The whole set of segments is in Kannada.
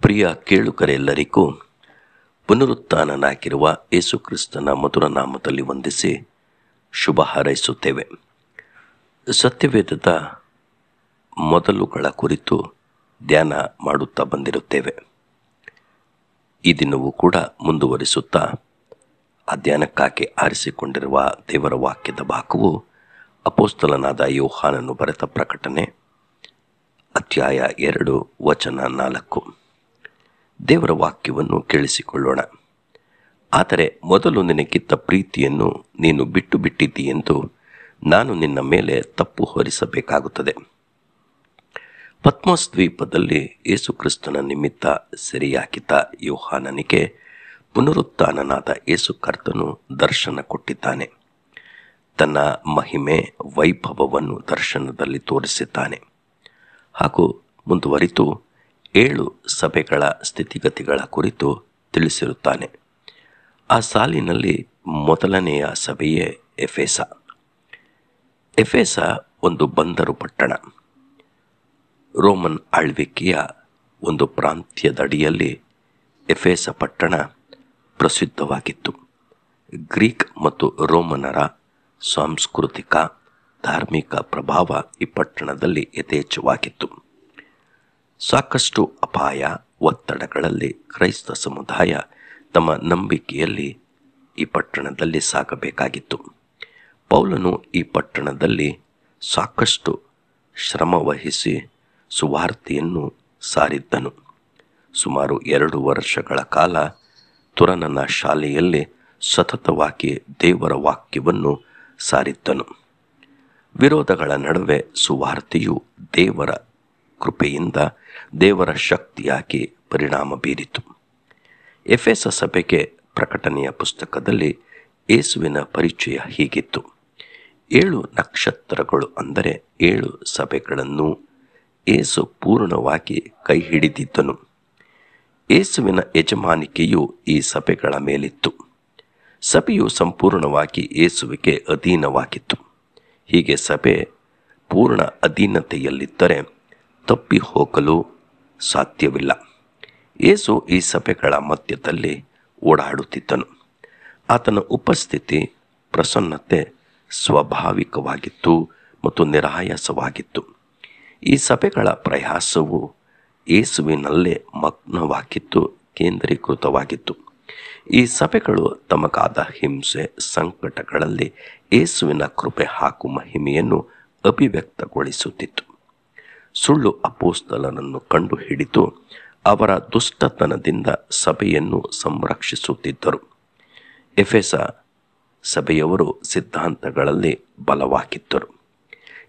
ಪ್ರಿಯ ಕೇಳುಕರೆಲ್ಲರಿಗೂ ಪುನರುತ್ಥಾನನಾಗಿರುವ ಯೇಸುಕ್ರಿಸ್ತನ ಮಧುರ ನಾಮದಲ್ಲಿ ವಂದಿಸಿ ಶುಭ ಹಾರೈಸುತ್ತೇವೆ. ಸತ್ಯವೇದದ ಮೊದಲುಗಳ ಕುರಿತು ಧ್ಯಾನ ಮಾಡುತ್ತಾ ಬಂದಿರುತ್ತೇವೆ. ಈ ದಿನವೂ ಕೂಡ ಮುಂದುವರಿಸುತ್ತಾ ಆ ಧ್ಯಾನಕ್ಕಾಗಿ ಆರಿಸಿಕೊಂಡಿರುವ ದೇವರ ವಾಕ್ಯದ ಭಾಗವು ಅಪೋಸ್ತಲನಾದ ಯೋಹಾನನ್ನು ಬರೆದ ಪ್ರಕಟಣೆ ಅಧ್ಯಾಯ ಎರಡು, ವಚನ ನಾಲ್ಕು. ದೇವರ ವಾಕ್ಯವನ್ನು ಕೇಳಿಸಿಕೊಳ್ಳೋಣ. ಆದರೆ ಮೊದಲು ನಿನಗಿದ್ದ ಪ್ರೀತಿಯನ್ನು ನೀನು ಬಿಟ್ಟು ಬಿಟ್ಟಿದ್ದೀಯೆಂದು ನಾನು ನಿನ್ನ ಮೇಲೆ ತಪ್ಪು ಹೊರಿಸಬೇಕಾಗುತ್ತದೆ. ಪದ್ಮೋಸ್ ದ್ವೀಪದಲ್ಲಿ ಯೇಸುಕ್ರಿಸ್ತನ ನಿಮಿತ್ತ ಸೆರೆಯಾಕಿದ್ದ ಯೋಹಾನನಿಗೆ ಪುನರುತ್ಥಾನನಾದ ಯೇಸು ಕರ್ತನು ದರ್ಶನ ಕೊಟ್ಟಿದ್ದಾನೆ. ತನ್ನ ಮಹಿಮೆ ವೈಭವವನ್ನು ದರ್ಶನದಲ್ಲಿ ತೋರಿಸಿದ್ದಾನೆ. ಹಾಗೂ ಮುಂದುವರಿತು ಏಳು ಸಭೆಗಳ ಸ್ಥಿತಿಗತಿಗಳ ಕುರಿತು ತಿಳಿಸಿರುತ್ತಾನೆ. ಆ ಸಾಲಿನಲ್ಲಿ ಮೊದಲನೆಯ ಸಭೆಯೇ ಎಫೆಸ. ಎಫೆಸ ಒಂದು ಬಂದರು ಪಟ್ಟಣ. ರೋಮನ್ ಆಳ್ವಿಕೆಯ ಒಂದು ಪ್ರಾಂತ್ಯದಡಿಯಲ್ಲಿ ಎಫೇಸ ಪಟ್ಟಣ ಪ್ರಸಿದ್ಧವಾಗಿತ್ತು. ಗ್ರೀಕ್ ಮತ್ತು ರೋಮನರ ಸಾಂಸ್ಕೃತಿಕ, ಧಾರ್ಮಿಕ ಪ್ರಭಾವ ಈ ಪಟ್ಟಣದಲ್ಲಿ ಯಥೇಚ್ಛವಾಗಿತ್ತು. ಸಾಕಷ್ಟು ಅಪಾಯ ಒತ್ತಡಗಳಲ್ಲಿ ಕ್ರೈಸ್ತ ಸಮುದಾಯ ತಮ್ಮ ನಂಬಿಕೆಯಲ್ಲಿ ಈ ಪಟ್ಟಣದಲ್ಲಿ ಸಾಗಬೇಕಾಗಿತ್ತು. ಪೌಲನು ಈ ಪಟ್ಟಣದಲ್ಲಿ ಸಾಕಷ್ಟು ಶ್ರಮವಹಿಸಿ ಸುವಾರ್ತೆಯನ್ನು ಸಾರಿದ್ದನು. ಸುಮಾರು ಎರಡು ವರ್ಷಗಳ ಕಾಲ ತುರನನ ಶಾಲೆಯಲ್ಲಿ ಸತತವಾಗಿ ದೇವರ ವಾಕ್ಯವನ್ನು ಸಾರಿದ್ದನು. ವಿರೋಧಗಳ ನಡುವೆ ಸುವಾರ್ತೆಯು ದೇವರ ಕೃಪೆಯಿಂದ ದೇವರ ಶಕ್ತಿಯಾಗಿ ಪರಿಣಾಮ ಬೀರಿತು. ಎಫೆಸ ಸಭೆಗೆ ಪ್ರಕಟಣೆಯ ಪುಸ್ತಕದಲ್ಲಿ ಯೇಸುವಿನ ಪರಿಚಯ ಹೀಗಿತ್ತು. ಏಳು ನಕ್ಷತ್ರಗಳು ಅಂದರೆ ಏಳು ಸಭೆಗಳನ್ನು ಏಸು ಪೂರ್ಣವಾಗಿ ಕೈ ಹಿಡಿದಿದ್ದನು ಏಸುವಿನ ಯಜಮಾನಿಕೆಯು ಈ ಸಭೆಗಳ ಮೇಲಿತ್ತು. ಸಭೆಯು ಸಂಪೂರ್ಣವಾಗಿ ಏಸುವಿಗೆ ಅಧೀನವಾಗಿತ್ತು. ಹೀಗೆ ಸಭೆ ಪೂರ್ಣ ಅಧೀನತೆಯಲ್ಲಿದ್ದರೆ ತಪ್ಪಿ ಹೋಗಲು ಸಾಧ್ಯವಿಲ್ಲ. ಏಸು ಈ ಸಭೆಗಳ ಮಧ್ಯದಲ್ಲಿ ಓಡಾಡುತ್ತಿದ್ದನು. ಆತನ ಉಪಸ್ಥಿತಿ ಪ್ರಸನ್ನತೆ, ಸ್ವಾಭಾವಿಕವಾಗಿತ್ತು ಮತ್ತು ನಿರಾಯಾಸವಾಗಿತ್ತು. ಈ ಸಭೆಗಳ ಪ್ರಯಾಸವು ಯೇಸುವಿನಲ್ಲೇ ಮಗ್ನವಾಗಿತ್ತು, ಕೇಂದ್ರೀಕೃತವಾಗಿತ್ತು. ಈ ಸಭೆಗಳು ತಮಗಾದ ಹಿಂಸೆ ಸಂಕಟಗಳಲ್ಲಿ ಯೇಸುವಿನ ಕೃಪೆ ಹಾಗೂ ಮಹಿಮೆಯನ್ನು ಅಭಿವ್ಯಕ್ತಗೊಳಿಸುತ್ತಿತ್ತು. ಸುಳ್ಳು ಅಪೋಸ್ತಲನನ್ನು ಕಂಡುಹಿಡಿದು ಅವರ ದುಷ್ಟತನದಿಂದ ಸಭೆಯನ್ನು ಸಂರಕ್ಷಿಸುತ್ತಿದ್ದರು. ಎಫೆಸ ಸಭೆಯವರು ಸಿದ್ಧಾಂತಗಳಲ್ಲಿ ಬಲವಾಗಿದ್ದರು.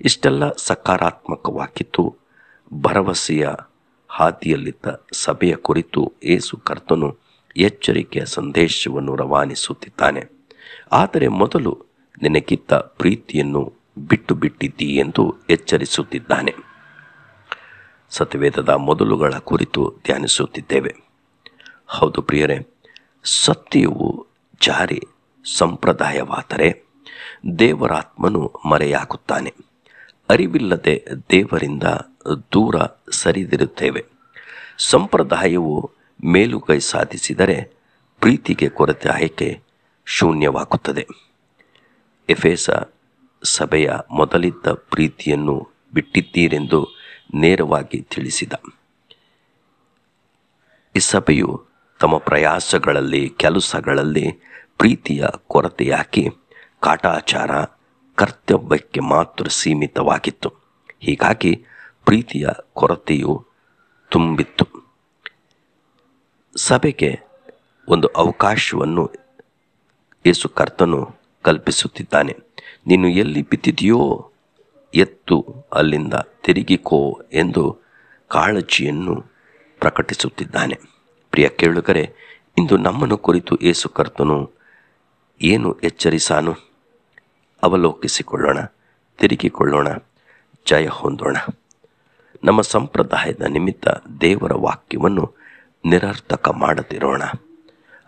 ಇಷ್ಟೆಲ್ಲ ಸಕಾರಾತ್ಮಕವಾಗಿತ್ತು ಭರವಸೆಯ ಹಾದಿಯಲ್ಲಿದ್ದ ಸಭೆಯ ಕುರಿತು ಏಸು ಕರ್ತನು ಎಚ್ಚರಿಕೆಯ ಸಂದೇಶವನ್ನು ರವಾನಿಸುತ್ತಿದ್ದಾನೆ. ಆದರೆ ಮೊದಲು ನಿನಗಿದ್ದ ಪ್ರೀತಿಯನ್ನು ಬಿಟ್ಟು ಬಿಟ್ಟಿದ್ದೀ ಎಂದು ಎಚ್ಚರಿಸುತ್ತಿದ್ದಾನೆ. ಸತ್ಯವೇದದ ಮೊದಲುಗಳ ಕುರಿತು ಧ್ಯಾನಿಸುತ್ತಿದ್ದೇವೆ. ಹೌದು ಪ್ರಿಯರೇ, ಸತ್ಯವು ಜಾರಿ ಸಂಪ್ರದಾಯವಾದರೆ ದೇವರಾತ್ಮನು ಮರೆಯಾಗುತ್ತಾನೆ. ಅರಿವಿಲ್ಲದೆ ದೇವರಿಂದ ದೂರ ಸರಿದಿರುತ್ತೇವೆ. ಸಂಪ್ರದಾಯವು ಮೇಲುಗೈ ಸಾಧಿಸಿದರೆ ಪ್ರೀತಿಗೆ ಕೊರತೆ ಆಯ್ಕೆ ಶೂನ್ಯವಾಗುತ್ತದೆ. ಎಫೇಸ ಸಭೆಯ ಮೊದಲಿದ್ದ ಪ್ರೀತಿಯನ್ನು ಬಿಟ್ಟಿದ್ದೀರೆಂದು ನೇರವಾಗಿ ತಿಳಿಸಿದ. ಈ ಸಭೆಯು ತಮ್ಮ ಪ್ರಯಾಸಗಳಲ್ಲಿ, ಕೆಲಸಗಳಲ್ಲಿ ಪ್ರೀತಿಯ ಕೊರತೆಯಾಕಿ ಕಾಟಾಚಾರ ಕರ್ತವ್ಯಕ್ಕೆ ಮಾತ್ರ ಸೀಮಿತವಾಗಿತ್ತು. ಹೀಗಾಗಿ ಪ್ರೀತಿಯ ಕೊರತೆಯು ತುಂಬಿತ್ತು. ಸಭೆಗೆ ಒಂದು ಅವಕಾಶವನ್ನು ಯೇಸು ಕರ್ತನು ಕಲ್ಪಿಸುತ್ತಿದ್ದಾನೆ. ನೀನು ಎಲ್ಲಿ ಬಿದ್ದಿದೆಯೋ ಎತ್ತು ಅಲ್ಲಿಂದ ತಿರುಗಿಕೋ ಎಂದು ಕಾಳಜಿಯನ್ನು ಪ್ರಕಟಿಸುತ್ತಿದ್ದಾನೆ. ಪ್ರಿಯ ಕೇಳುಗರೆ, ಇಂದು ನಮ್ಮನ್ನು ಕುರಿತು ಏಸು ಕರ್ತನು ಏನು ಎಚ್ಚರಿಸಾನು? ಅವಲೋಕಿಸಿಕೊಳ್ಳೋಣ, ತಿರುಗಿಕೊಳ್ಳೋಣ, ಜಯ ಹೊಂದೋಣ. ನಮ್ಮ ಸಂಪ್ರದಾಯದ ನಿಮಿತ್ತ ದೇವರ ವಾಕ್ಯವನ್ನು ನಿರರ್ಥಕ ಮಾಡದಿರೋಣ.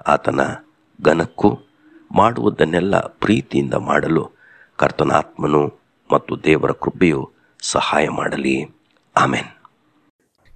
ಆತನ ಘನಕ್ಕೂ ಮಾಡುವುದನ್ನೆಲ್ಲ ಪ್ರೀತಿಯಿಂದ ಮಾಡಲು ಕರ್ತನಾತ್ಮನು ಮತ್ತು ದೇವರ ಕೃಪೆಯು ಸಹಾಯ ಮಾಡಲಿ. ಆಮೇನ್.